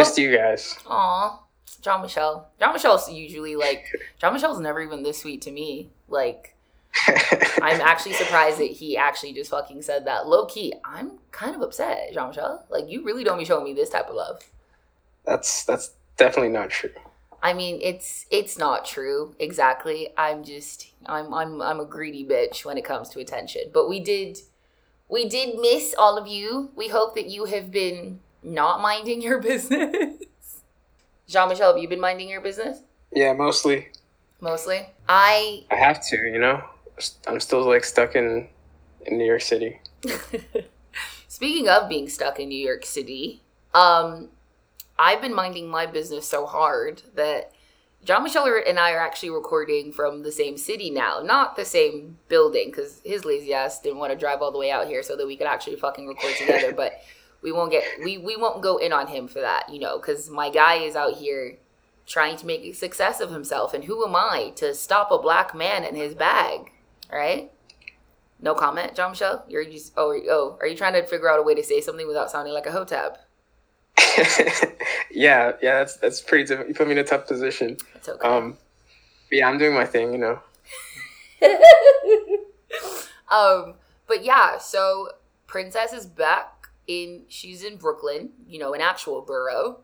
missed you guys. Aw, Jean Michel. Jean Michel's usually like Jean Michel's never even this sweet to me. Like I'm actually surprised that he actually just fucking said that. Low key, I'm kind of upset, Jean Michel. Like you really don't be showing me this type of love. that's that's definitely not true. I mean, it's it's not true exactly. I'm just I'm I'm I'm a greedy bitch when it comes to attention. But we did we did miss all of you. We hope that you have been not minding your business. Jean Michel, have you been minding your business? Yeah, mostly. Mostly. I I have to, you know. I'm still like stuck in in New York City. Speaking of being stuck in New York City, um, I've been minding my business so hard that Jean Michel and I are actually recording from the same city now, not the same building, because his lazy ass didn't want to drive all the way out here so that we could actually fucking record together. but we won't get we we won't go in on him for that, you know, because my guy is out here trying to make a success of himself, and who am I to stop a black man in his bag, right? No comment, Jean Michel. You're just oh oh. Are you trying to figure out a way to say something without sounding like a hotep? yeah, yeah, that's that's pretty difficult. You put me in a tough position. It's okay. Um, yeah, I'm doing my thing, you know. um, but yeah, so Princess is back in. She's in Brooklyn, you know, an actual borough,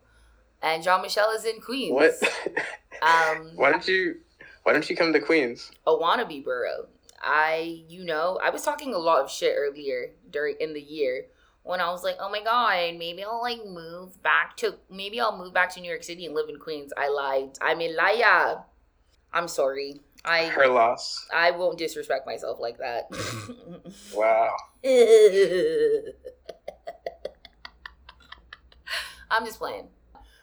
and Jean Michel is in Queens. What? Um, why don't you Why don't you come to Queens? a wannabe borough. I, you know, I was talking a lot of shit earlier during in the year when I was like, oh my god, maybe I'll like move back to maybe I'll move back to New York City and live in Queens. I lied. I'm a liar. I'm sorry. I Her loss. I won't disrespect myself like that. Wow. I'm just playing.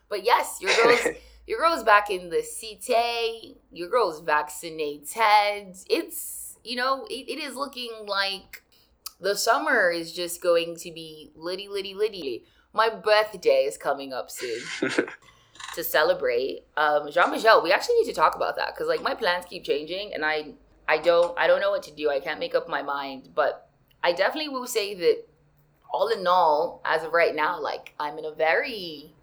But yes, your girl's your girl's back in the city. Your girl's vaccinated. It's you know, it, it is looking like the summer is just going to be litty litty litty. My birthday is coming up soon to celebrate. Um, Jean Michel, we actually need to talk about that because like my plans keep changing and I I don't I don't know what to do. I can't make up my mind, but I definitely will say that all in all, as of right now, like I'm in a very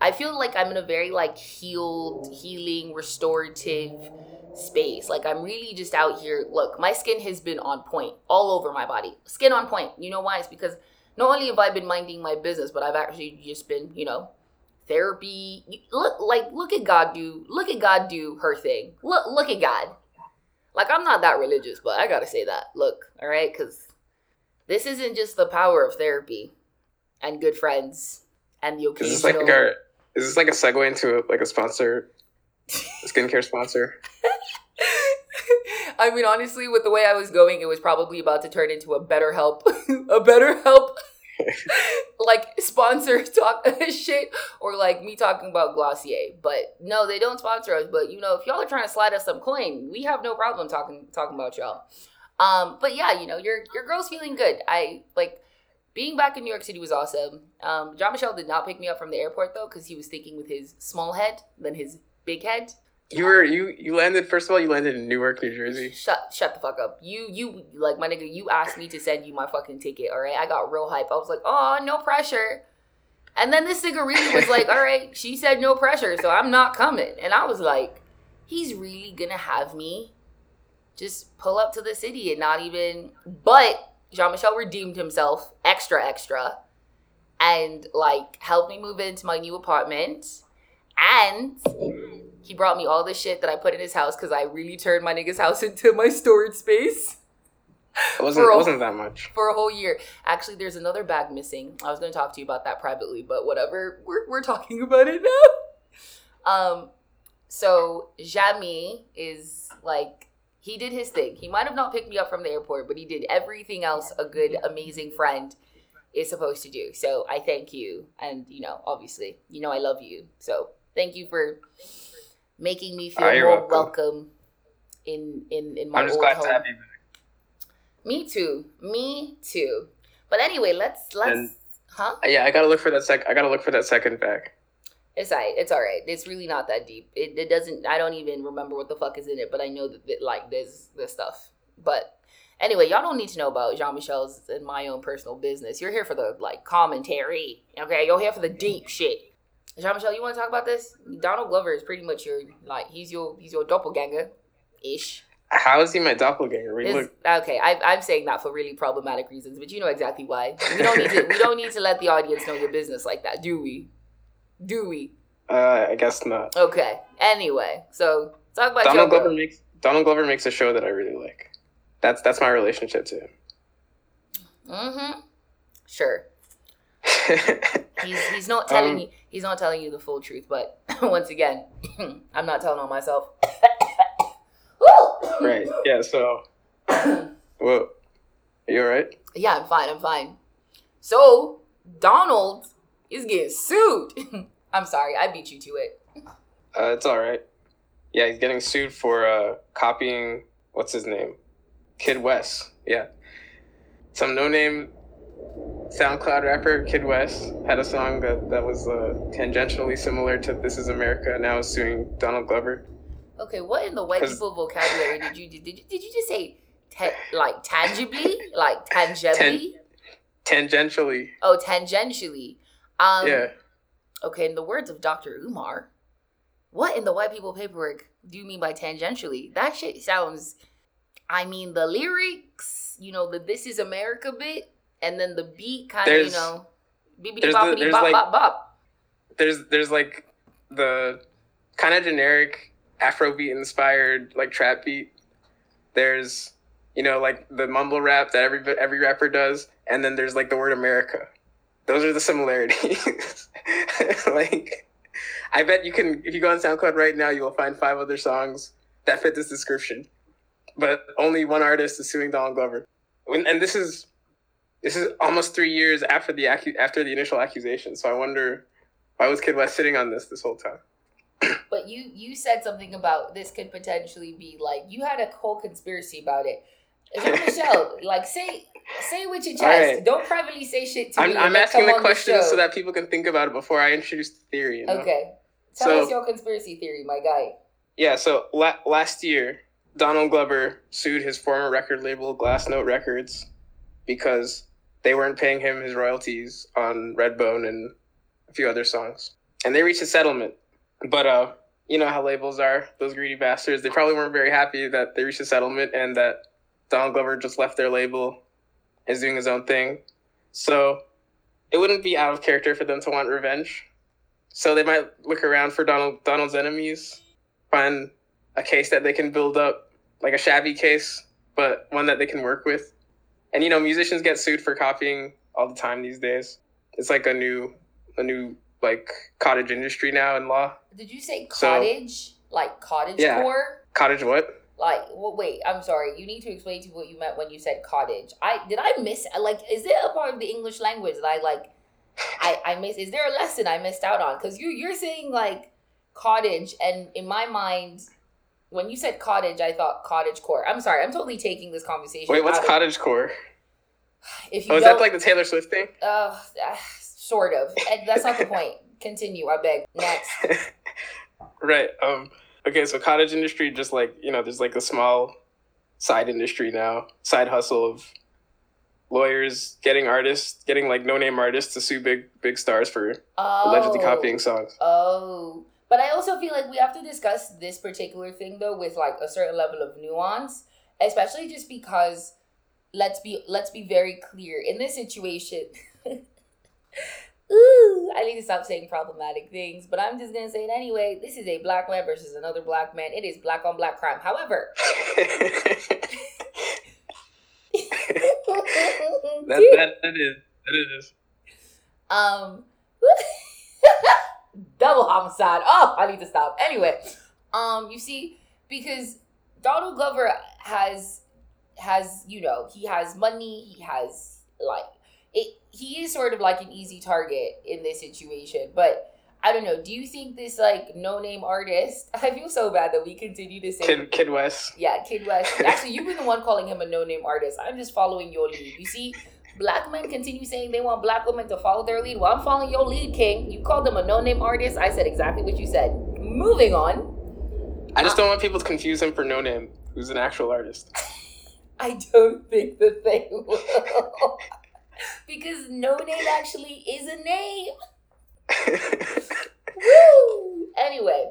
I feel like I'm in a very like healed, healing, restorative space. Like I'm really just out here. Look, my skin has been on point all over my body. Skin on point. You know why? It's because not only have I been minding my business, but I've actually just been, you know, therapy. Look, like look at God do. Look at God do her thing. Look, look at God. Like I'm not that religious, but I gotta say that. Look, all right, because this isn't just the power of therapy and good friends and the occasional. Is this like our? Is this like a segue into like a sponsor, a skincare sponsor? I mean, honestly, with the way I was going, it was probably about to turn into a BetterHelp, a BetterHelp, like sponsor talk shit, or like me talking about Glossier. But no, they don't sponsor us. But you know, if y'all are trying to slide us some coin, we have no problem talking talking about y'all. Um, but yeah, you know, your your girl's feeling good. I like being back in New York City was awesome. Um, Jean Michel did not pick me up from the airport though, because he was thinking with his small head than his big head. You were you you landed first of all. You landed in Newark, New Jersey. Shut shut the fuck up. You you like my nigga, you asked me to send you my fucking ticket, all right? I got real hype. I was like, "Oh, no pressure." And then this nigga really was like, "All right, she said no pressure, so I'm not coming." And I was like, "He's really to have me just pull up to the city and not even but Jean-Michel redeemed himself extra extra and like helped me move into my new apartment and he brought me all the shit that I put in his house because I really turned my nigga's house into my storage space It wasn't a- wasn't that much. for a whole year. Actually, there's another bag missing. I was going to talk to you about that privately, but whatever. We're, we're talking about it now. Um, so Jamie is like, he did his thing. He might have not picked me up from the airport, but he did everything else a good, amazing friend is supposed to do. So I thank you. And, you know, obviously, you know, I love you. So thank you for making me feel more welcome. welcome in, in, in my I'm just old glad home. to have you. back. Me too. Me too. But anyway, let's let's And- huh? Yeah, I gotta look for that sec. I gotta look for that second bag. It's alright. It's alright. It's really not that deep. It, it doesn't. I don't even remember what the fuck is in it, but I know that, that like there's this stuff. But Anyway, y'all don't need to know about Jean Michel's and my own personal business. You're here for the like commentary. Okay, you're here for the deep shit. Jean Michel, you want to talk about this? Donald Glover is pretty much your like he's your he's your doppelganger, ish. How is he my doppelganger? We look, okay, I, I'm saying that for really problematic reasons, but you know exactly why. We don't need to. we don't need to let the audience know your business like that, do we? Do we? uh, I guess not. Okay. Anyway, so talk about Donald Joe Glover makes Donald Glover makes a show that I really like. That's that's my relationship to him. Mm-hmm. Sure. He's he's not telling Um, you he's not telling you the full truth, but once again, I'm not telling on myself. Woo! right. Yeah. So, whoa. Are you alright? Yeah, I'm fine. I'm fine. So Donald is getting sued. I'm sorry, I beat you to it. Uh, it's all right. Yeah, he's getting sued for uh, copying what's his name, Kid West. Yeah, some no-name SoundCloud rapper, Kid West, had a song that that was uh, tangentially similar to "This Is America." and Now is suing Donald Glover. Okay, what in the white people vocabulary did you did you did you just say like tangibly like tangibly? Tangentially, oh, tangentially. Um, yeah. Okay, in the words of Dr. Umar, what in the white people paperwork do you mean by tangentially? That shit sounds. I mean, the lyrics, you know, the "This Is America" bit, and then the beat kind of, you know, bibbidi the- boppity bop like- bop bop. There's there's like the kind of generic Afrobeat inspired like trap beat. There's you know like the mumble rap that every every rapper does, and then there's like the word America. Those are the similarities. like, I bet you can if you go on SoundCloud right now, you will find five other songs that fit this description. But only one artist is suing Donald Glover, and this is this is almost three years after the acu- after the initial accusation. So I wonder why was Kid West sitting on this this whole time? But you you said something about this could potentially be like you had a whole conspiracy about it. Jean Michel, like say say it with your chest. Alright. Don't privately say shit to me. I'm, and I'm asking the on questions show. so that people can think about it before I introduce the theory. You know? Okay. Tell So- us your conspiracy theory, my guy. Yeah, so la- last year, Donald Glover sued his former record label, Glassnote Records, because they weren't paying him his royalties on Redbone and a few other songs. And they reached a settlement. But uh, you know how labels are, those greedy bastards. They probably weren't very happy that they reached a settlement and that Donald Glover just left their label, is doing his own thing. So it wouldn't be out of character for them to want revenge. So they might look around for Donald Donald's enemies find a case that they can build up, like a shabby case, but one that they can work with. And you know, musicians get sued for copying all the time these days. It's like a new, a new like cottage industry now in law. Did you say So- cottage? like cottage Yeah. core? Cottage what? Like, well, wait, I'm sorry. You need to explain to me what you meant when you said cottage. I did I miss like is it a part of the English language that I like I I miss is there a lesson I missed out on? Cuz you you're saying like cottage and in my mind when you said cottage I thought cottage core. I'm sorry. I'm totally taking this conversation. Wait, what's cottage core? If you Oh, is that like the Taylor Swift thing? uh, uh, sort of. And that's not the point. Continue, I beg. Next. right. Um. Okay. So cottage industry, just like you know, there's like a small side industry now, side hustle of lawyers getting artists, getting like no name artists to sue big big stars for Oh. allegedly copying songs. Oh, but I also feel like we have to discuss this particular thing though with like a certain level of nuance, especially just because let's be let's be very clear in this situation. Ooh, I need to stop saying problematic things, but I'm just gonna say it anyway. This is a black man versus another black man. It is black on black crime. However, that, that that is that is. Um, double homicide. Oh, I need to stop. Anyway, um, you see, because Donald Glover has has you know he has money. He has like it. He is sort of like an easy target in this situation, but. I don't know. Do you think this like no name artist? I feel so bad that we continue to say Kid Kid West. yeah, Kid West. Actually, you've been the one calling him a no-name artist. I'm just following your lead. You see, black men continue saying they want black women to follow their lead. Well, I'm following your lead, King. You called them a no-name artist. I said exactly what you said. Moving on. I just don't want people to confuse him for No Name, who's an actual artist. I don't think that they will. Because no name actually is a name. Woo! Anyway,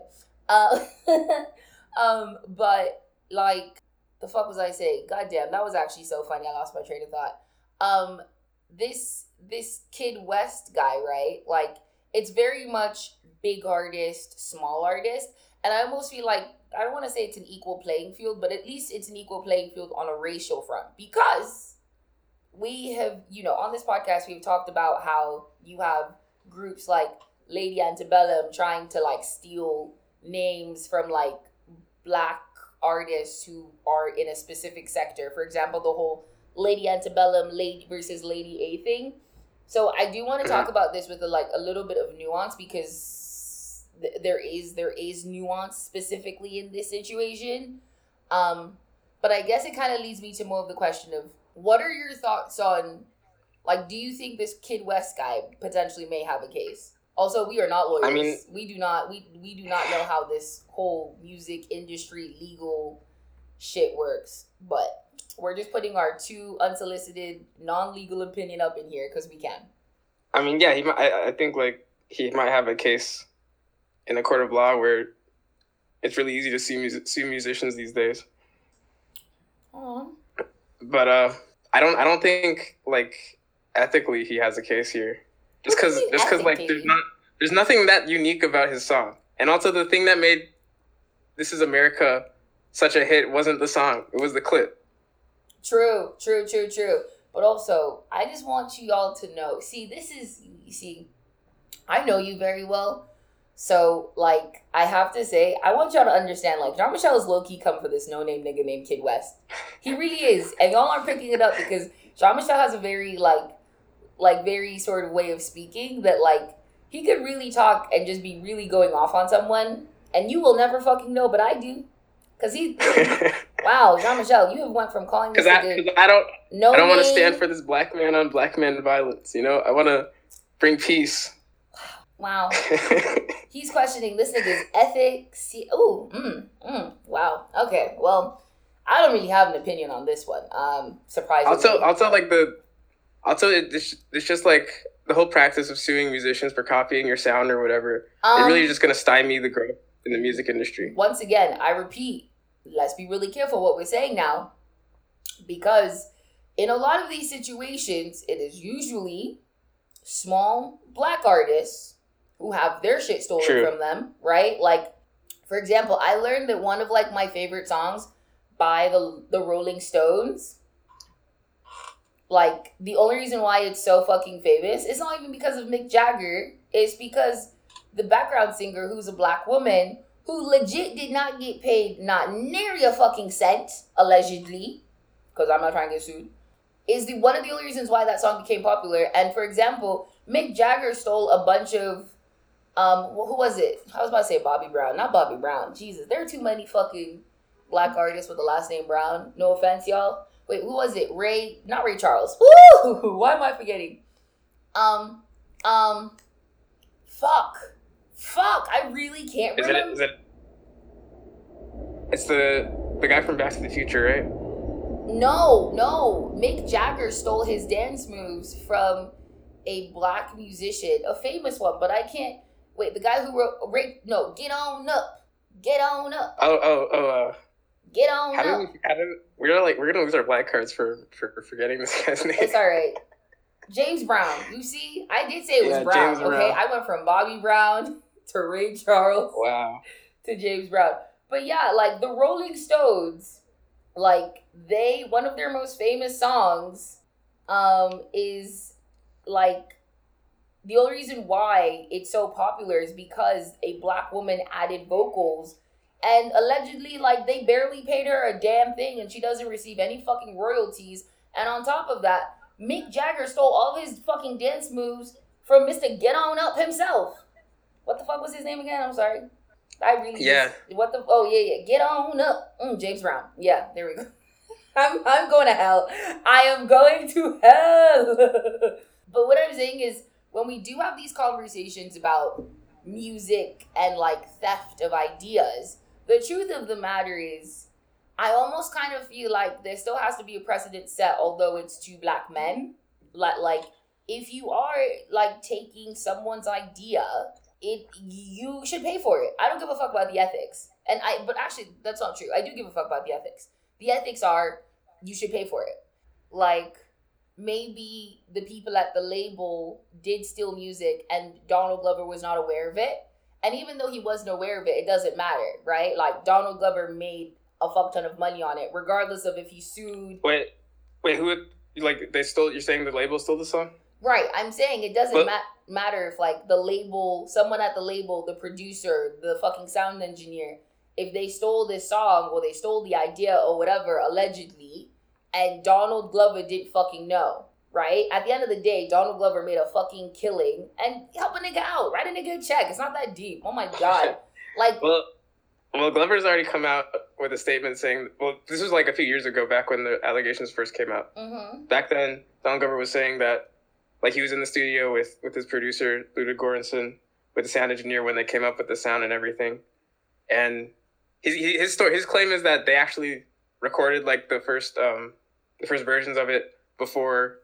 uh, um, but like, the fuck was I saying? Goddamn, that was actually so funny. I lost my train of thought. Um, this this Kid West guy, right? Like, it's very much big artist, small artist, and I almost feel like I don't want to say it's an equal playing field, but at least it's an equal playing field on a racial front because we have, you know, on this podcast we've talked about how you have groups like Lady Antebellum trying to like steal names from like black artists who are in a specific sector. For example, the whole Lady Antebellum lady versus Lady A thing. So I do want to talk about this with a, like a little bit of nuance because th- there is there is nuance specifically in this situation. Um, but I guess it kind of leads me to more of the question of what are your thoughts on like do you think this Kid West guy potentially may have a case? Also, we are not lawyers. I mean- we do not we we do not know how this whole music industry legal shit works, but we're just putting our two unsolicited, non-legal opinion up in here because we can. I mean, yeah, he might, I, I think like he might have a case in a court of law where it's really easy to sue music, sue musicians these days. Aw. But uh, I don't I don't think like ethically he has a case here. Just because just because like there's not there's nothing that unique about his song. And also the thing that made This Is America such a hit wasn't the song; it was the clip. True, true, true, true. But also, I just want you all to know. See, this is you see, I know you very well. So, like, I have to say, I want y'all to understand, like, Jean Michel is low key come for this no name nigga named Kid West. He really is. And y'all aren't picking it up because Jean Michel has a very, like, like, very sort of way of speaking that, like, he could really talk and just be really going off on someone. And you will never fucking know, but I do. Because he, wow, Jean Michel, you have went from calling this Because I, 'cause I don't no I don't want to stand for this black man on black man violence. You know, I want to bring peace. Wow. He's questioning this nigga's ethics. He, ooh, mm, mm, wow. Okay, well, I don't really have an opinion on this one. Um, surprisingly. also, also like the, also it, it's, it's just like the whole practice of suing musicians for copying your sound or whatever. um, it really is just gonna stymie the growth in the music industry. once again, I repeat, let's be really careful what we're saying now, because in a lot of these situations, it is usually small black artists who have their shit stolen True. from them, right? Like, for example, I learned that one of like my favorite songs by the the Rolling Stones. Like the only reason why it's so fucking famous it's not even because of Mick Jagger. It's because the background singer, who's a black woman, who legit did not get paid not nary a fucking cent, allegedly, because I'm not trying to get sued, is the one of the only reasons why that song became popular. And for example, Mick Jagger stole a bunch of um wh- who was it? I was about to say Bobby Brown, not Bobby Brown. Jesus, there are too many fucking black artists with the last name Brown. No offense, y'all. Wait, who was it? Ray, not Ray Charles. Woo! Why am I forgetting? Um, um, fuck, fuck. I really can't Is remember. Is it? It's the the guy from Back to the Future, right? No, no. Mick Jagger stole his dance moves from a black musician, a famous one, but I can't. Wait, the guy who wrote. Ray, no, get on up. Get on up. Oh, oh, oh. Uh, Get on how up. did we? How did we're gonna like we're gonna lose our black cards for for, for forgetting this guy's name? It's all right. James Brown. You see, I did say it was Yeah, Brown. James okay, Brown. I went from Bobby Brown to Ray Charles Wow. to James Brown. But yeah, like the Rolling Stones, like they one of their most famous songs um is like the only reason why it's so popular is because a black woman added vocals and allegedly like they barely paid her a damn thing and she doesn't receive any fucking royalties and on top of that Mick Jagger stole all of his fucking dance moves from Mr. Get On Up himself. What the fuck was his name again? I'm sorry. I really Yeah. just- what the oh yeah yeah get on up mm, James Brown yeah there we go I'm I'm going to hell I am going to hell but what I'm saying is when we do have these conversations about music and like theft of ideas the truth of the matter is I almost kind of feel like there still has to be a precedent set, although it's two black men. Like, like if you are like taking someone's idea, it you should pay for it. I don't give a fuck about the ethics, and I. But actually, that's not true. I do give a fuck about the ethics. The ethics are you should pay for it. Like maybe the people at the label did steal music and Donald Glover was not aware of it. And even though he wasn't aware of it, it doesn't matter, right? Like Donald Glover made a fuck ton of money on it, regardless of if he sued. Wait, wait, who would like they stole? You're saying the label stole the song? Right. I'm saying it doesn't ma- matter if like the label, someone at the label, the producer, the fucking sound engineer, if they stole this song or they stole the idea or whatever, allegedly, and Donald Glover didn't fucking know. Right? At the end of the day, Donald Glover made a fucking killing and help a nigga out. Write a nigga a check. It's not that deep. Oh my god. Like well, well, Glover's already come out with a statement saying, well, this was like a few years ago, back when the allegations first came out. Mm-hmm. Back then, Don Glover was saying that, like, he was in the studio with with his producer Ludwig Göransson, with the sound engineer when they came up with the sound and everything, and his his story, his claim is that they actually recorded like the first um the first versions of it before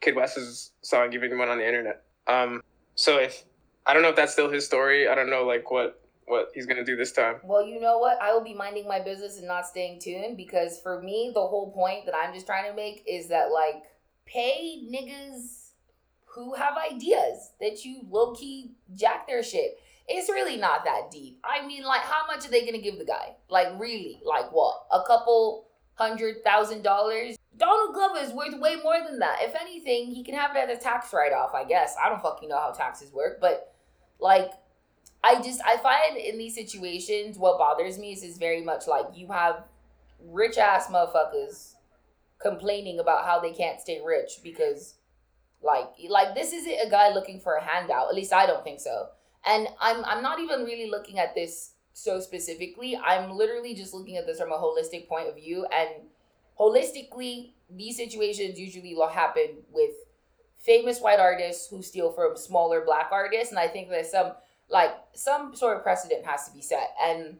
Kid West's song even went on the internet. Um, so if I don't know if that's still his story, I don't know like what what he's gonna do this time. Well, you know what? I will be minding my business and not staying tuned because for me, the whole point that I'm just trying to make is that like pay niggas who have ideas that you low key jack their shit. It's really not that deep. I mean, like, how much are they gonna give the guy? Like, really? Like, what? A couple hundred thousand dollars? Donald Glover is worth way more than that. If anything, he can have it as a tax write off, I guess. I don't fucking know how taxes work, but like, I just I find in these situations what bothers me is is very much like you have rich ass motherfuckers complaining about how they can't stay rich because like like this isn't a guy looking for a handout. At least I don't think so. And I'm I'm not even really looking at this so specifically. I'm literally just looking at this from a holistic point of view and holistically these situations usually will happen with famous white artists who steal from smaller black artists and I think there's some like some sort of precedent has to be set. And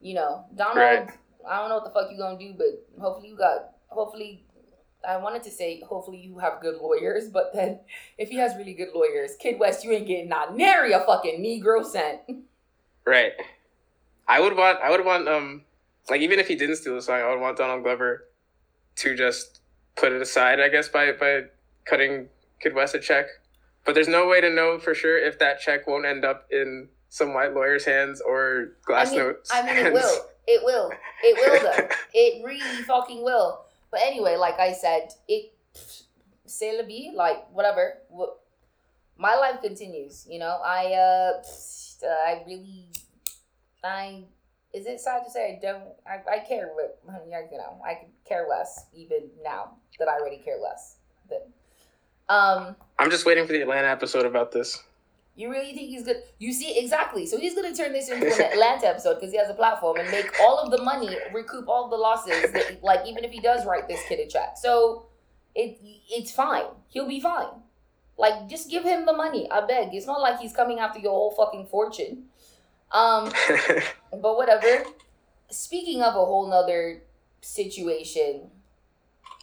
you know, Donald, right. I don't know what the fuck you gonna do, but hopefully you got. Hopefully, I wanted to say hopefully you have good lawyers, but then if he has really good lawyers, Kid West, you ain't getting not nary a fucking Negro cent. Right. I would want. I would want. Um, like even if he didn't steal the song, I would want Donald Glover to just put it aside. I guess by by cutting Kid West a check but there's no way to know for sure if that check won't end up in some white lawyer's hands or glass I mean, notes. I mean, hands. it will. It will. It will though. it really fucking will. But anyway, like I said, it c'est la vie. Like whatever. My life continues. You know, I uh, I really, I. Is it sad to say I don't? I, I care. What, you know, I could care less even now that I already care less. That um, I'm just waiting for the Atlanta episode about this. You really think he's good? You see, exactly. So he's going to turn this into an Atlanta episode because he has a platform and make all of the money, recoup all the losses. That, like even if he does write this kid a check, so it it's fine. He'll be fine. Like just give him the money. I beg. It's not like he's coming after your whole fucking fortune. Um, but whatever. Speaking of a whole nother situation,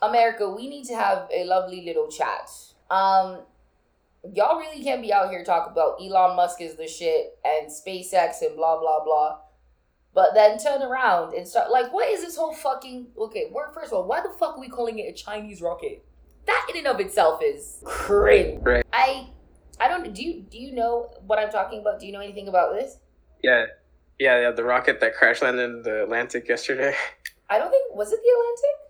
America, we need to have a lovely little chat um, y'all really can't be out here talking about Elon Musk is the shit and SpaceX and blah blah blah. But then turn around and start like, what is this whole fucking okay? Work first of all, why the fuck are we calling it a Chinese rocket? That in and of itself is cringe. Right. I I don't do you do you know what I'm talking about? Do you know anything about this? Yeah. Yeah, yeah, the rocket that crash landed in the Atlantic yesterday. I don't think was it the Atlantic?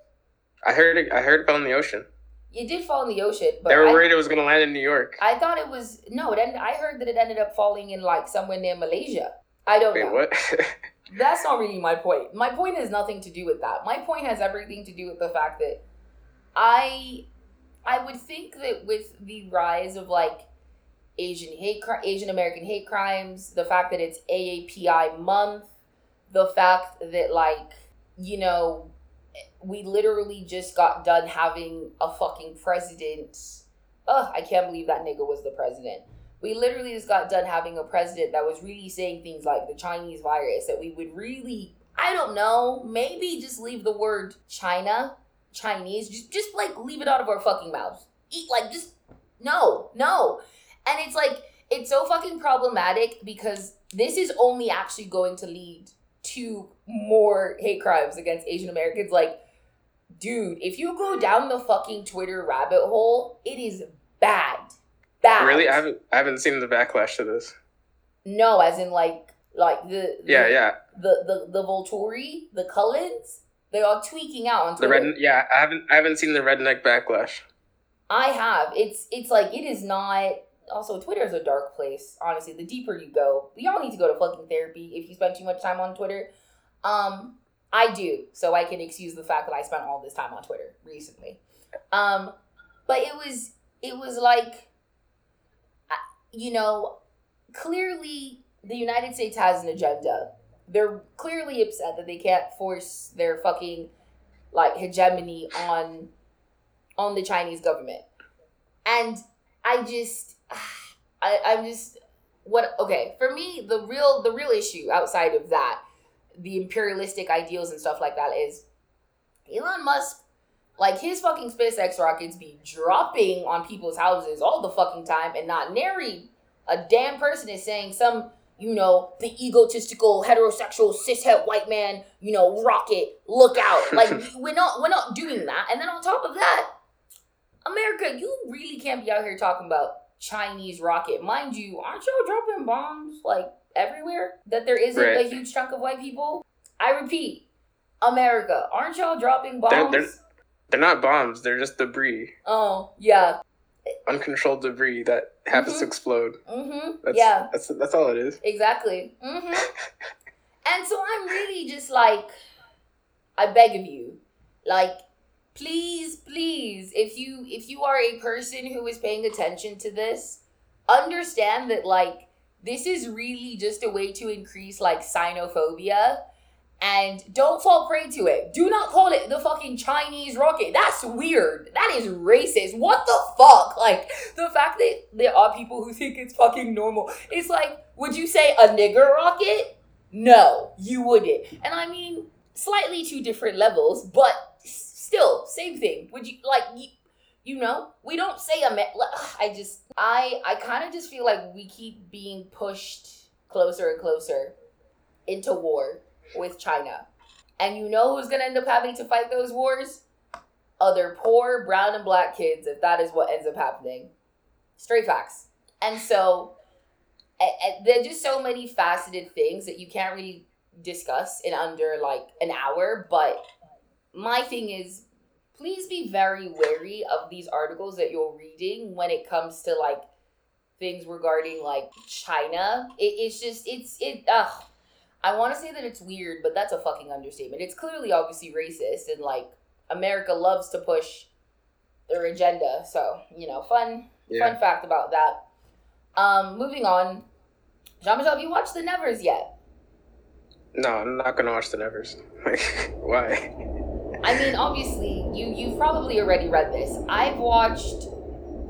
I heard it I heard it fell in the ocean. It did fall in the ocean, but they were worried I, it was going to land in New York. I thought it was no. It ended, I heard that it ended up falling in like somewhere near Malaysia. I don't Wait, know. What? That's not really my point. My point has nothing to do with that. My point has everything to do with the fact that I I would think that with the rise of like Asian hate Asian American hate crimes, the fact that it's AAPI month, the fact that like you know we literally just got done having a fucking president. Ugh, I can't believe that nigga was the president. We literally just got done having a president that was really saying things like the Chinese virus, that we would really I don't know. Maybe just leave the word China, Chinese. Just just like leave it out of our fucking mouths. Eat like just no, no. And it's like it's so fucking problematic because this is only actually going to lead to more hate crimes against Asian Americans. Like, dude, if you go down the fucking Twitter rabbit hole, it is bad. Bad. Really, I haven't I haven't seen the backlash to this. No, as in like like the, the Yeah, yeah. the the the Volturi, the Cullens, they're tweaking out on The Twitter. red yeah, I haven't I haven't seen the redneck backlash. I have. It's it's like it is not. Also, Twitter is a dark place. Honestly, the deeper you go, we all need to go to fucking therapy if you spend too much time on Twitter. Um, I do, so I can excuse the fact that I spent all this time on Twitter recently. Um, but it was it was like, you know, clearly the United States has an agenda. They're clearly upset that they can't force their fucking like hegemony on on the Chinese government. And I just I, I'm just what okay, for me the real the real issue outside of that, the imperialistic ideals and stuff like that is Elon Musk like his fucking SpaceX rockets be dropping on people's houses all the fucking time and not nary a damn person is saying some you know, the egotistical heterosexual cishet white man, you know, rocket, look out. Like we're not we're not doing that. And then on top of that, America, you really can't be out here talking about Chinese rocket. Mind you, aren't y'all dropping bombs like everywhere? That there isn't Right. a huge chunk of white people? I repeat, America, aren't y'all dropping They're- bombs? they're- They're not bombs, they're just debris. oh, yeah. Uncontrolled debris that happens to Mhm. explode. Mm-hmm. That's yeah. that's that's all it is. Exactly. hmm and so I'm really just like, I beg of you, like, please, please, if you if you are a person who is paying attention to this, understand that like this is really just a way to increase like sinophobia And don't fall prey to it. Do not call it the fucking Chinese rocket. That's weird. That is racist. What the fuck? Like, the fact that there are people who think it's fucking normal. It's like, would you say a nigger rocket? No, you wouldn't. And I mean, slightly two different levels, but still, same thing. Would you like you, you know? We don't say a met i just I I kind of just feel like we keep being pushed closer and closer into war with China. And you know who's gonna end up having to fight those wars? Other poor brown and black kids, if that is what ends up happening. Straight facts. And so, there are just so many faceted things that you can't really discuss in under like an hour. But my thing is, please be very wary of these articles that you're reading when it comes to like things regarding like China. It, it's just, it's, it, ugh. I want to say that it's weird, but that's a fucking understatement. It's clearly obviously racist and like America loves to push their agenda. So, you know, fun Yeah. fun fact about that. Um, moving on. Jean Michel, have you watched the Nevers yet? No, I'm not gonna watch the Nevers. Like, why? I mean, obviously, you you've probably already read this. I've watched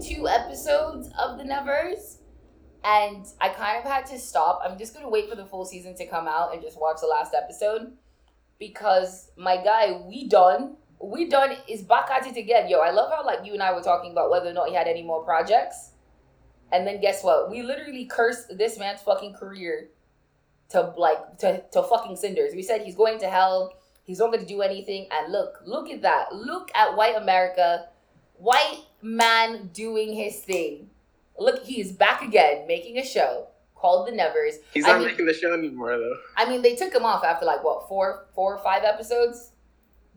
two episodes of the Nevers, and I kind of had to stop. I'm just gonna wait for the full season to come out and just watch the last episode because my guy, we done. We done is back at it again. Yo, I love how like you and I were talking about whether or not he had any more projects. And then guess what? We literally cursed this man's fucking career to like to, to fucking cinders. We said he's going to hell. He's not going to do anything. And look, look at that. Look at white America, white man doing his thing. Look, he is back again, making a show called The Nevers. He's I not mean- making the show anymore though. I mean, they took him off after like what four, four or five episodes.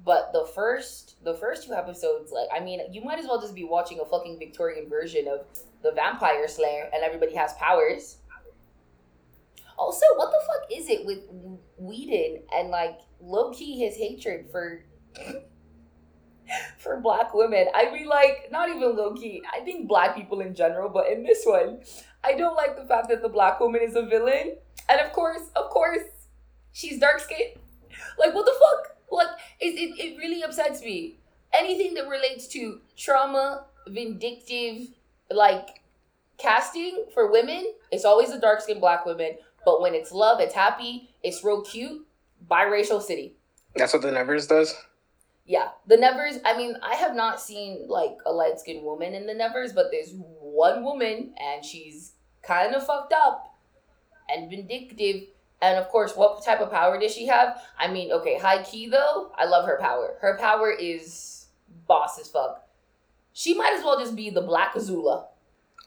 But the first, the first two episodes, like, I mean, you might as well just be watching a fucking Victorian version of the Vampire Slayer, and everybody has powers. Also, what the fuck is it with Whedon and like low key his hatred for for black women? I mean, like, not even low key. I think black people in general, but in this one, I don't like the fact that the black woman is a villain. And of course, of course, she's dark skinned. Like, what the fuck? Like, it, it, it really upsets me. Anything that relates to trauma, vindictive, like, casting for women, it's always a dark skinned black woman. But when it's love, it's happy, it's real cute, biracial city. That's what the Nevers does. Yeah, the Nevers. I mean, I have not seen like a light skinned woman in the Nevers, but there's one woman, and she's kind of fucked up and vindictive. And of course, what type of power does she have? I mean, okay, high key though, I love her power. Her power is boss as fuck. She might as well just be the Black Azula.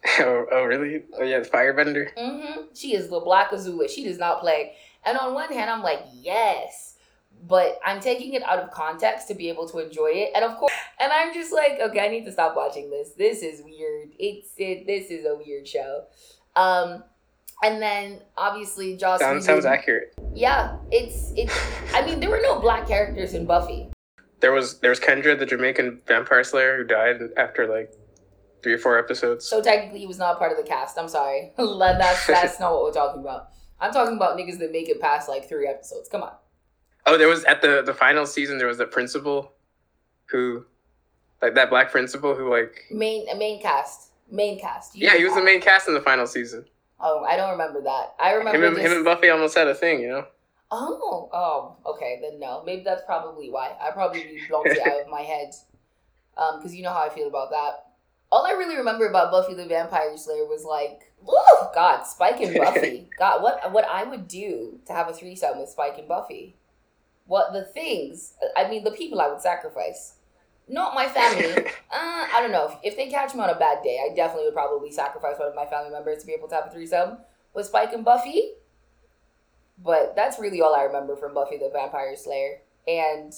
oh, oh, really? Oh, yeah, the Firebender. Mm-hmm. She is the Black Azula. She does not play. And on one hand, I'm like, yes, but I'm taking it out of context to be able to enjoy it. And of course, and I'm just like, okay, I need to stop watching this. This is weird. It's it. This is a weird show. Um, and then obviously Joss. Sounds, sounds accurate. Yeah, it's it's. I mean, there were no black characters in Buffy. There was there was Kendra, the Jamaican vampire slayer, who died after like three or four episodes. So technically, he was not part of the cast. I'm sorry. that's that's not what we're talking about. I'm talking about niggas that make it past like three episodes. Come on. Oh, there was at the the final season. There was a principal, who, like that black principal who like main main cast main cast. You yeah, he was the main cast in the final season. Oh, I don't remember that. I remember him and, just... him and Buffy almost had a thing, you know. Oh, oh, okay. Then no, maybe that's probably why. I probably blocked it out of my head, um, because you know how I feel about that. All I really remember about Buffy the Vampire Slayer was like, oh God, Spike and Buffy. God, what what I would do to have a threesome with Spike and Buffy. What the things? I mean, the people I would sacrifice. Not my family. uh, I don't know. If, if they catch me on a bad day, I definitely would probably sacrifice one of my family members to be able to have a threesome with Spike and Buffy. But that's really all I remember from Buffy the Vampire Slayer. And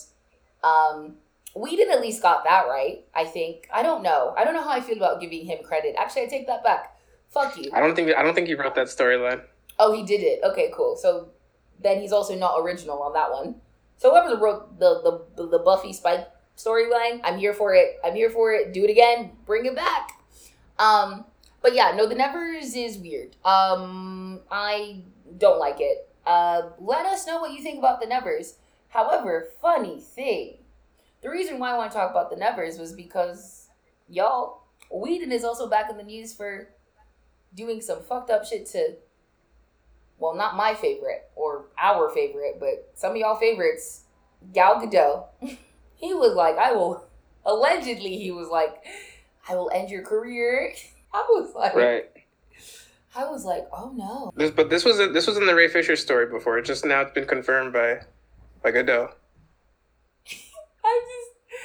um, Whedon at least got that right, I think. I don't know. I don't know how I feel about giving him credit. Actually, I take that back. Fuck you. I don't think I don't think he wrote that storyline. Oh, he did it. Okay, cool. So then he's also not original on that one. So whoever wrote the the the Buffy Spike storyline. I'm here for it. I'm here for it. Do it again. Bring it back. Um, but yeah, no, the Nevers is weird. Um, I don't like it. Uh, let us know what you think about the Nevers. However, funny thing, the reason why I want to talk about the Nevers was because y'all, Whedon is also back in the news for doing some fucked up shit to, well, not my favorite or our favorite, but some of y'all favorites, Gal Gadot. he was like, I will, allegedly, he was like, I will end your career. I was like, right. I was like, oh no. This, but this was a, this was in the Ray Fisher story before. It just now it's been confirmed by by Gadot. I just,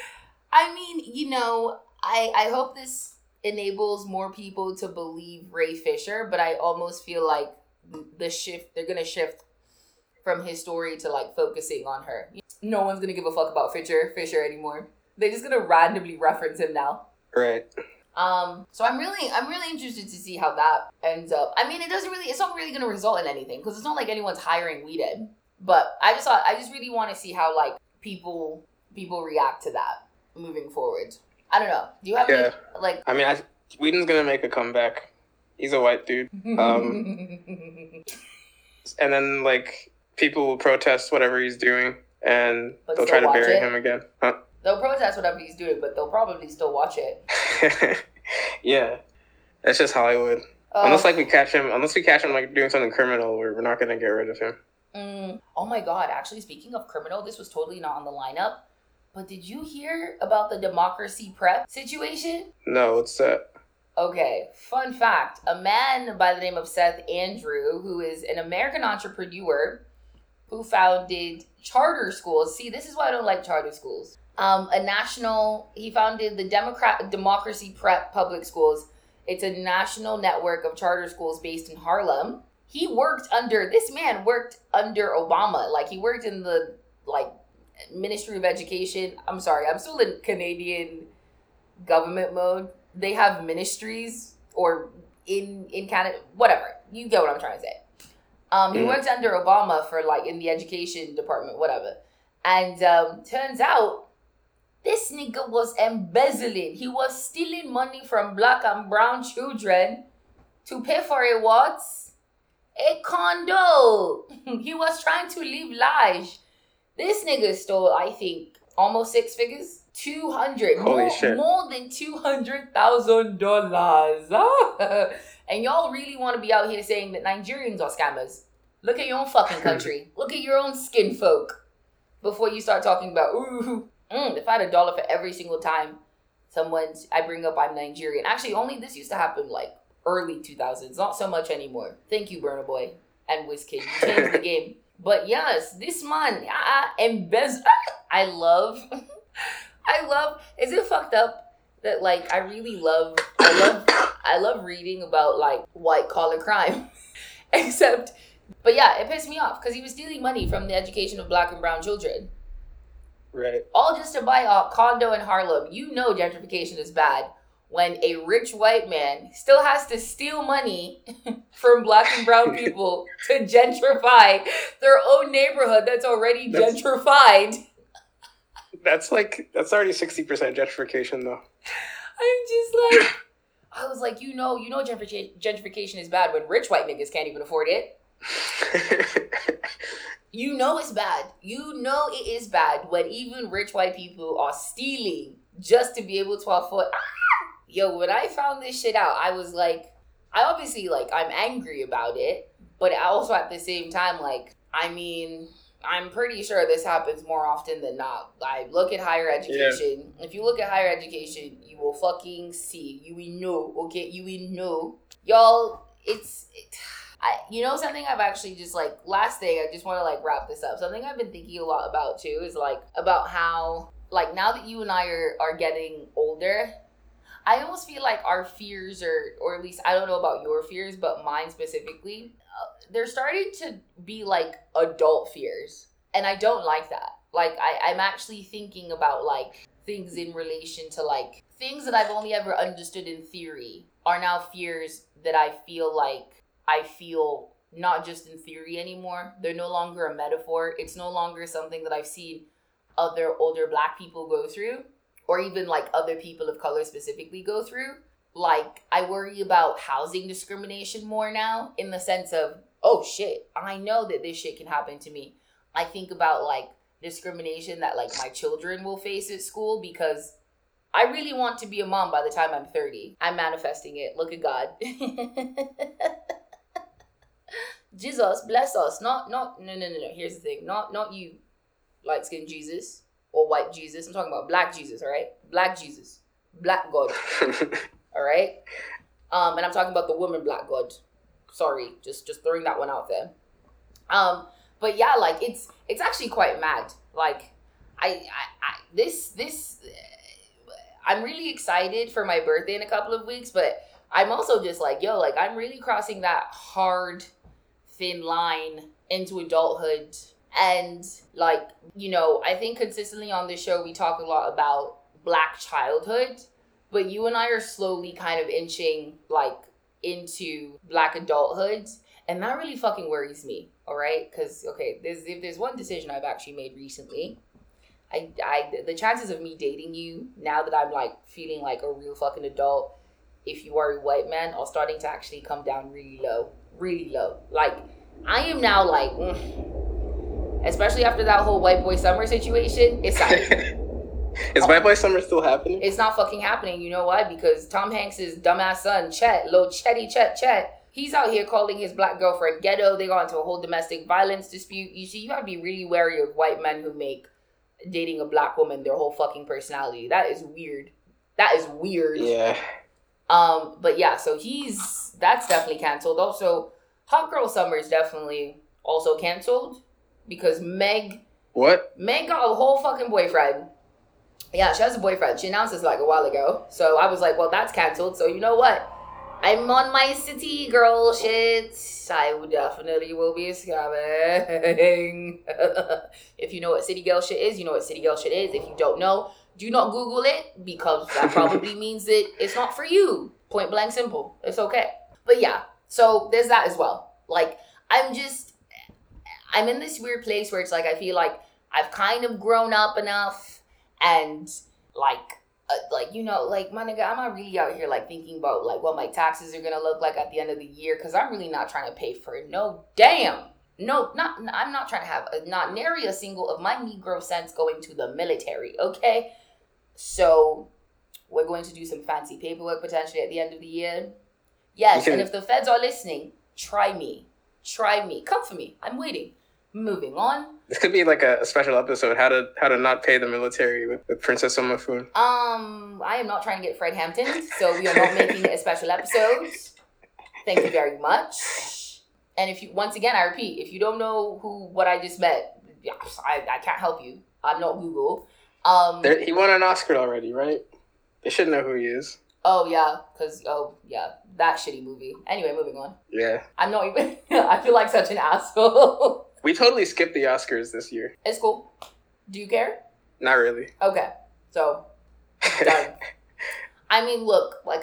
I mean, you know, I I hope this enables more people to believe Ray Fisher, but I almost feel like the shift they're gonna shift from his story to like focusing on her no one's gonna give a fuck about Fisher Fisher anymore. They're just gonna randomly reference him now. Right. Um, so I'm really, I'm really interested to see how that ends up. I mean, it doesn't really, it's not really going to result in anything because it's not like anyone's hiring Whedon. But I just thought, I just really want to see how like people, people react to that moving forward. I don't know. Do you have yeah. any, like? I mean, I, Whedon's gonna make a comeback. He's a white dude. Um, and then like people will protest whatever he's doing and but they'll try to bury it. him again. Huh? They'll protest whatever he's doing, but they'll probably still watch it. yeah, that's just Hollywood. Uh, unless like we catch him, unless we catch him like doing something criminal, we're, we're not gonna get rid of him. Mm, oh my god! Actually, speaking of criminal, this was totally not on the lineup. But did you hear about the democracy prep situation? No, what's that? Okay, fun fact a man by the name of Seth Andrew, who is an American entrepreneur who founded charter schools. See, this is why I don't like charter schools. Um, a national, he founded the Democrat Democracy Prep Public Schools. It's a national network of charter schools based in Harlem. He worked under this man worked under Obama. Like he worked in the like Ministry of Education. I'm sorry, I'm still in Canadian government mode. They have ministries or in in Canada, whatever. You get what I'm trying to say. Um, he mm. worked under Obama for like in the education department, whatever. And um, turns out this nigga was embezzling. He was stealing money from black and brown children to pay for a what? A condo. he was trying to live large. This nigga stole, I think, almost six figures. 200 Holy more, shit. more than $200,000 and y'all really want to be out here saying that Nigerians are scammers Look at your own fucking country. Look at your own skin folk before you start talking about ooh. Mm, if I had a dollar for every single time someone I bring up I'm Nigerian. Actually, only this used to happen like early 2000s, not so much anymore. Thank you, Burna Boy and Wizkid. You changed the game. But yes, this man, ah, embez. I love, I love. Is it fucked up that like I really love, I love, I love reading about like white collar crime, except, but yeah, it pissed me off because he was stealing money from the education of black and brown children. Right. All just to buy a condo in Harlem. You know gentrification is bad when a rich white man still has to steal money from black and brown people to gentrify their own neighborhood that's already that's, gentrified. That's like that's already sixty percent gentrification though. I'm just like I was like, you know, you know gentrification is bad when rich white niggas can't even afford it. you know it's bad. You know it is bad when even rich white people are stealing just to be able to afford ah! Yo, when I found this shit out, I was like, I obviously like I'm angry about it, but also at the same time, like, I mean, I'm pretty sure this happens more often than not. I look at higher education. Yeah. If you look at higher education, you will fucking see. You will know, okay? You will know. Y'all, it's it, I you know something I've actually just like last thing I just want to like wrap this up. Something I've been thinking a lot about too is like about how like now that you and I are are getting older, I almost feel like our fears are, or at least I don't know about your fears, but mine specifically, uh, they're starting to be like adult fears. And I don't like that. Like, I, I'm actually thinking about like things in relation to like things that I've only ever understood in theory are now fears that I feel like I feel not just in theory anymore. They're no longer a metaphor. It's no longer something that I've seen other older black people go through or even like other people of color specifically go through. Like, I worry about housing discrimination more now in the sense of, oh shit, I know that this shit can happen to me. I think about like discrimination that like my children will face at school because I really want to be a mom by the time I'm 30. I'm manifesting it. Look at God. Jesus bless us. Not not no no no no. Here's the thing. Not not you, light skinned Jesus or white Jesus. I'm talking about black Jesus, all right? Black Jesus. Black God. all right? Um, and I'm talking about the woman black God. Sorry, just just throwing that one out there. Um, but yeah, like it's it's actually quite mad. Like I I, I this this I'm really excited for my birthday in a couple of weeks, but I'm also just like, yo, like I'm really crossing that hard thin line into adulthood and like, you know, I think consistently on this show we talk a lot about black childhood, but you and I are slowly kind of inching like into black adulthood. And that really fucking worries me, all right? Because okay, there's if there's one decision I've actually made recently, I I the chances of me dating you now that I'm like feeling like a real fucking adult, if you are a white man, are starting to actually come down really low, really low. Like I am now like. Mm, especially after that whole white boy summer situation. It's not. Is White Boy Summer still happening? It's not fucking happening. You know why? Because Tom Hanks's dumbass son, Chet, little Chetty Chet Chet, he's out here calling his black girlfriend ghetto. They got into a whole domestic violence dispute. You see, you have to be really wary of white men who make dating a black woman their whole fucking personality. That is weird. That is weird. Yeah. Um, but yeah, so he's that's definitely canceled. Also, Hot Girl Summer is definitely also canceled because Meg. What? Meg got a whole fucking boyfriend. Yeah, she has a boyfriend. She announced this like a while ago. So I was like, well, that's canceled. So you know what? I'm on my city girl shit. I definitely will be scamming. if you know what city girl shit is, you know what city girl shit is. If you don't know, do not Google it because that probably means that it's not for you. Point blank simple. It's okay. But yeah, so there's that as well. Like, I'm just I'm in this weird place where it's like I feel like I've kind of grown up enough and like uh, like you know like my nigga i'm not really out here like thinking about like what my taxes are gonna look like at the end of the year because i'm really not trying to pay for it. No damn. No not i'm not trying to have a, not nary a single of my negro cents going to the military okay? So we're going to do some fancy paperwork potentially at the end of the year. Yes and if the feds are listening try me Try me. Come for me. I'm waiting. Moving on. This could be like a, a special episode: how to how to not pay the military with, with Princess Omafun. Um, I am not trying to get Fred Hampton, so we are not making a special episode. Thank you very much. And if you, once again, I repeat, if you don't know who what I just met, I, I can't help you. I'm not Google. Um, There, he won an Oscar already, right? They should know who he is. Oh yeah, cause oh yeah, that shitty movie. Anyway, moving on. Yeah, I'm not even. I feel like such an asshole. we totally skipped the Oscars this year. it's cool. Do you care? Not really. Okay, so Done. I mean, look, like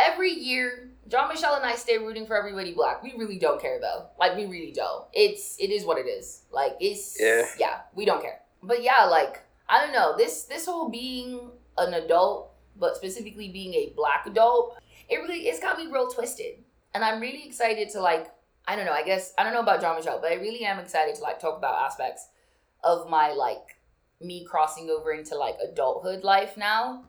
every year, Jean Michel and I stay rooting for everybody black. We really don't care though. Like we really don't. It's it is what it is. Like it's Yeah. yeah, we don't care. But yeah, like I don't know this this whole being an adult, but specifically being a black adult, it really it's got me real twisted, and I'm really excited to like I don't know. I guess I don't know about Jean Michel, but I really am excited to like talk about aspects of my like me crossing over into like adulthood life now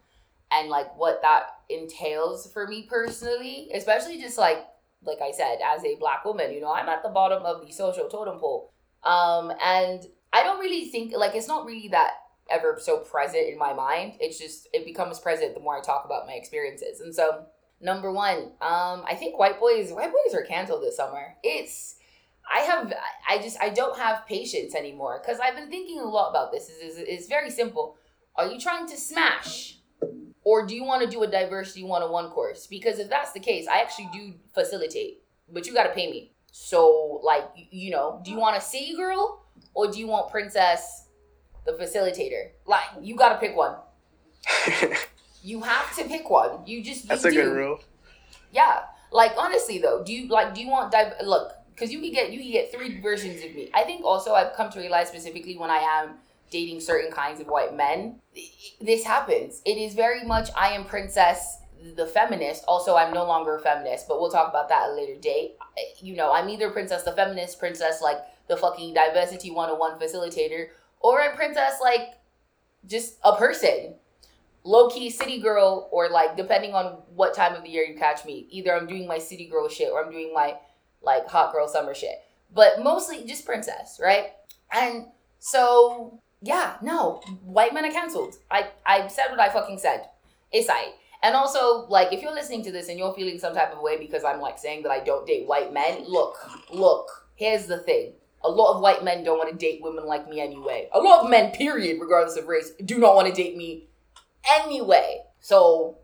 and like what that entails for me personally especially just like like i said as a black woman you know i'm at the bottom of the social totem pole um and i don't really think like it's not really that ever so present in my mind it's just it becomes present the more i talk about my experiences and so number one um i think white boys white boys are canceled this summer it's I have I just I don't have patience anymore because I've been thinking a lot about this. Is it's very simple. Are you trying to smash, or do you want to do a diversity one on one course? Because if that's the case, I actually do facilitate, but you got to pay me. So like you know, do you want a city girl or do you want princess, the facilitator? Like you got to pick one. You have to pick one. You just you That's a good rule. Yeah. Like honestly though, do you like do you want div- look, cuz you can get you can get three versions of me. I think also I've come to realize specifically when I am dating certain kinds of white men, this happens. It is very much I am princess the feminist. Also, I'm no longer a feminist, but we'll talk about that at a later date. You know, I'm either princess the feminist, princess like the fucking diversity 101 facilitator, or I'm princess like just a person low key city girl, or like depending on what time of the year you catch me, either I'm doing my city girl shit or I'm doing my like hot girl summer shit. But mostly just princess, right? And so yeah, no, white men are canceled. I I said what I fucking said. It's I. And also, like, if you're listening to this and you're feeling some type of way because I'm like saying that I don't date white men, look, look, here's the thing. A lot of white men don't want to date women like me anyway. A lot of men, period, regardless of race, do not want to date me anyway. So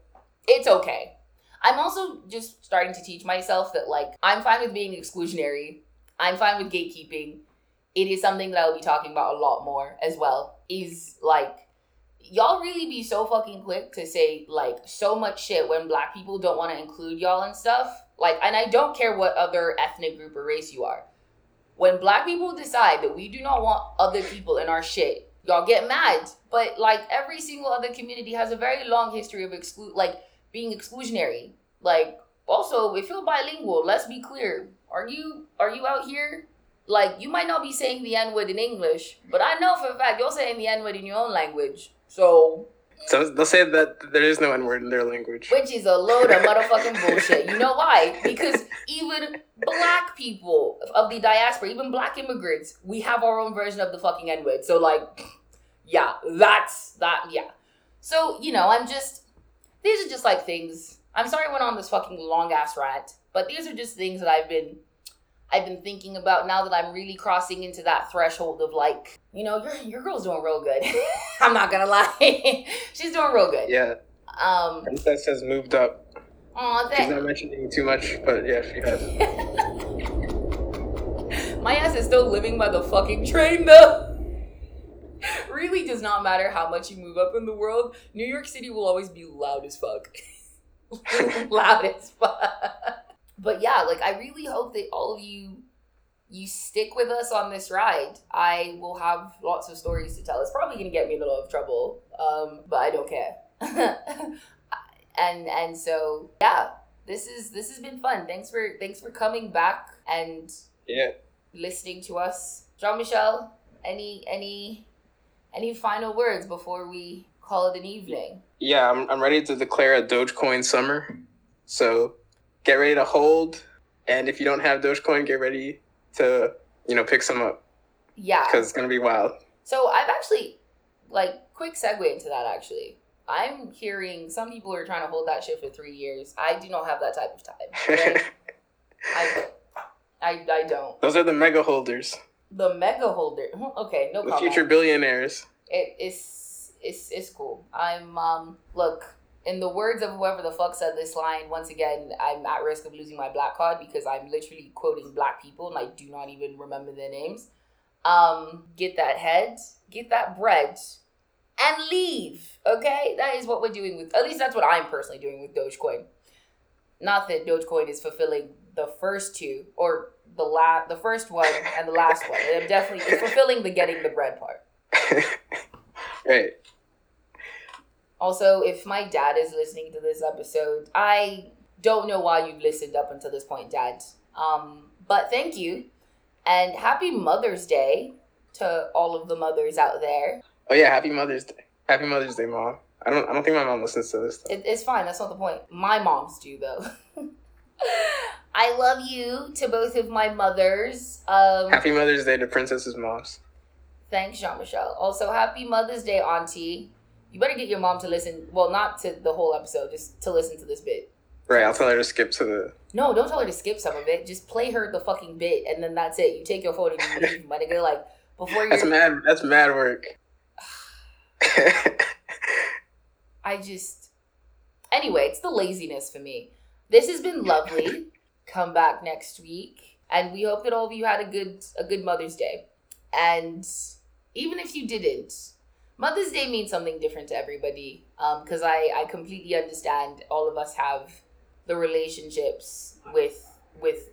it's okay. I'm also just starting to teach myself that like I'm fine with being exclusionary. I'm fine with gatekeeping. It is something that I'll be talking about a lot more as well. Is like y'all really be so fucking quick to say like so much shit when black people don't want to include y'all and stuff. Like and I don't care what other ethnic group or race you are. When black people decide that we do not want other people in our shit, y'all get mad. But like every single other community has a very long history of exclude like being exclusionary. Like also, if you're bilingual, let's be clear. Are you are you out here? Like you might not be saying the N word in English, but I know for a fact you're saying the N word in your own language. So So they'll say that there is no N word in their language. which is a load of motherfucking bullshit. You know why? Because even black people of the diaspora, even black immigrants, we have our own version of the fucking N word. So like, yeah, that's that. Yeah. So you know, I'm just these are just like things. I'm sorry I went on this fucking long ass rant, but these are just things that I've been I've been thinking about now that I'm really crossing into that threshold of like, you know, your your girl's doing real good. I'm not gonna lie, she's doing real good. Yeah, Um, Princess has moved up. Aw, oh, She's not mentioning too much, but yeah, she has. my ass is still living by the fucking train though. really does not matter how much you move up in the world. New York City will always be loud as fuck. loud as fuck. But yeah, like I really hope that all of you you stick with us on this ride. I will have lots of stories to tell. It's probably gonna get me in a lot of trouble, um, but I don't care. and and so yeah, this is this has been fun. Thanks for thanks for coming back and Yeah. listening to us. Jean Michel, any any any final words before we call it an evening? Yeah, I'm, I'm ready to declare a Dogecoin summer. So get ready to hold. And if you don't have Dogecoin, get ready to you know pick some up Yeah. because it's gonna be wild. So I've actually, like, quick segue into that. Actually, I'm hearing some people are trying to hold that shit for three years. I do not have that type of time. okay? I, I, I don't. Those are the mega holders, The mega holder. Okay, no the future billionaires. it, it's it's it's cool. I'm um look in the words of whoever the fuck said this line. Once again, I'm at risk of losing my black card because I'm literally quoting black people and I do not even remember their names. Um, get that head, get that bread, and leave. Okay, that is what we're doing with. At least that's what I'm personally doing with Dogecoin. Not that Dogecoin is fulfilling the first two or the la- the first one and the last one. I'm definitely fulfilling the getting the bread part. right. Also, if my dad is listening to this episode, I don't know why you've listened up until this point, Dad. Um, but thank you, and happy Mother's Day to all of the mothers out there. Oh yeah, happy Mother's Day. Happy Mother's Day, mom. I don't I don't think my mom listens to this. Though. It, it's fine. That's not the point. My moms do though. I love you to both of my mothers. Um, Happy Mother's Day to Princess's moms. Thanks, Jean Michel. Also, happy Mother's Day, Auntie. You better get your mom to listen. Well, not to the whole episode, just to listen to this bit. Right, I'll tell her to skip to the. No, don't tell her to skip some of it. Just play her the fucking bit, and then that's it. You take your phone and you leave, my nigga. Like before you. That's mad. That's mad work. I just. Anyway, it's the laziness for me. This has been lovely. Come back next week, and we hope that all of you had a good a good Mother's Day. And even if you didn't, Mother's Day means something different to everybody. Um, because I I completely understand all of us have the relationships with with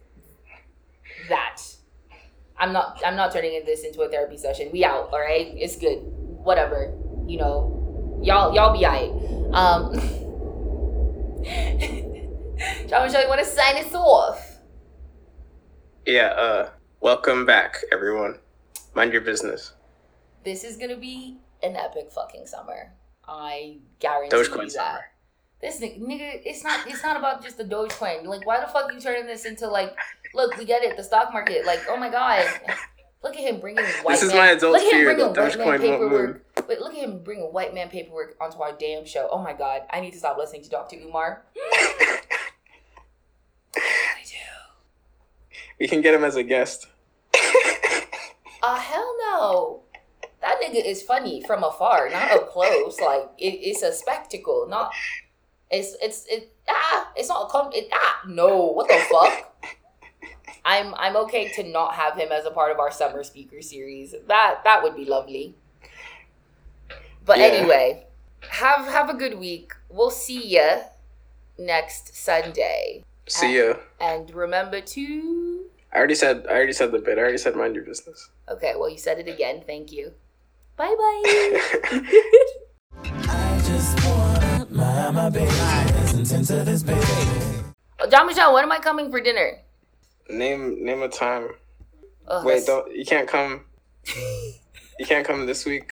that. I'm not I'm not turning this into a therapy session. We out, all right? It's good. Whatever. You know, y'all y'all be alright. Um Jean Michel, you want to sign us off? yeah. Uh. Welcome back, everyone. Mind your business. This is gonna be an epic fucking summer. I guarantee Dogecoin you that. summer. This ni- nigga, it's not. It's not about just the Dogecoin. Like, why the fuck you turning this into like? Look, we get it. The stock market. Like, oh my god, look at him bringing white. This is man, my adult look fear that Dogecoin won't move. paperwork. Wait, look at him bringing white man paperwork onto our damn show. Oh my god, I need to stop listening to Dr. Umar. We can get him as a guest. Uh, hell no. That nigga is funny from afar, not up close. Like it, it's a spectacle, not. It's it's it ah. It's not a com. It, ah no. What the fuck? I'm I'm okay to not have him as a part of our summer speaker series. That that would be lovely. But Yeah. anyway, have have a good week. We'll see ya next Sunday, See ya. and remember to. I already said. I already said the bit. I already said mind your business. Okay, well you said it again. Thank you. Bye bye. I just wanna mind my business and tend to this baby. Jean Michel, when am I coming for dinner? name name a time. Ugh, Wait, that's- don't. You can't come. You can't come this week.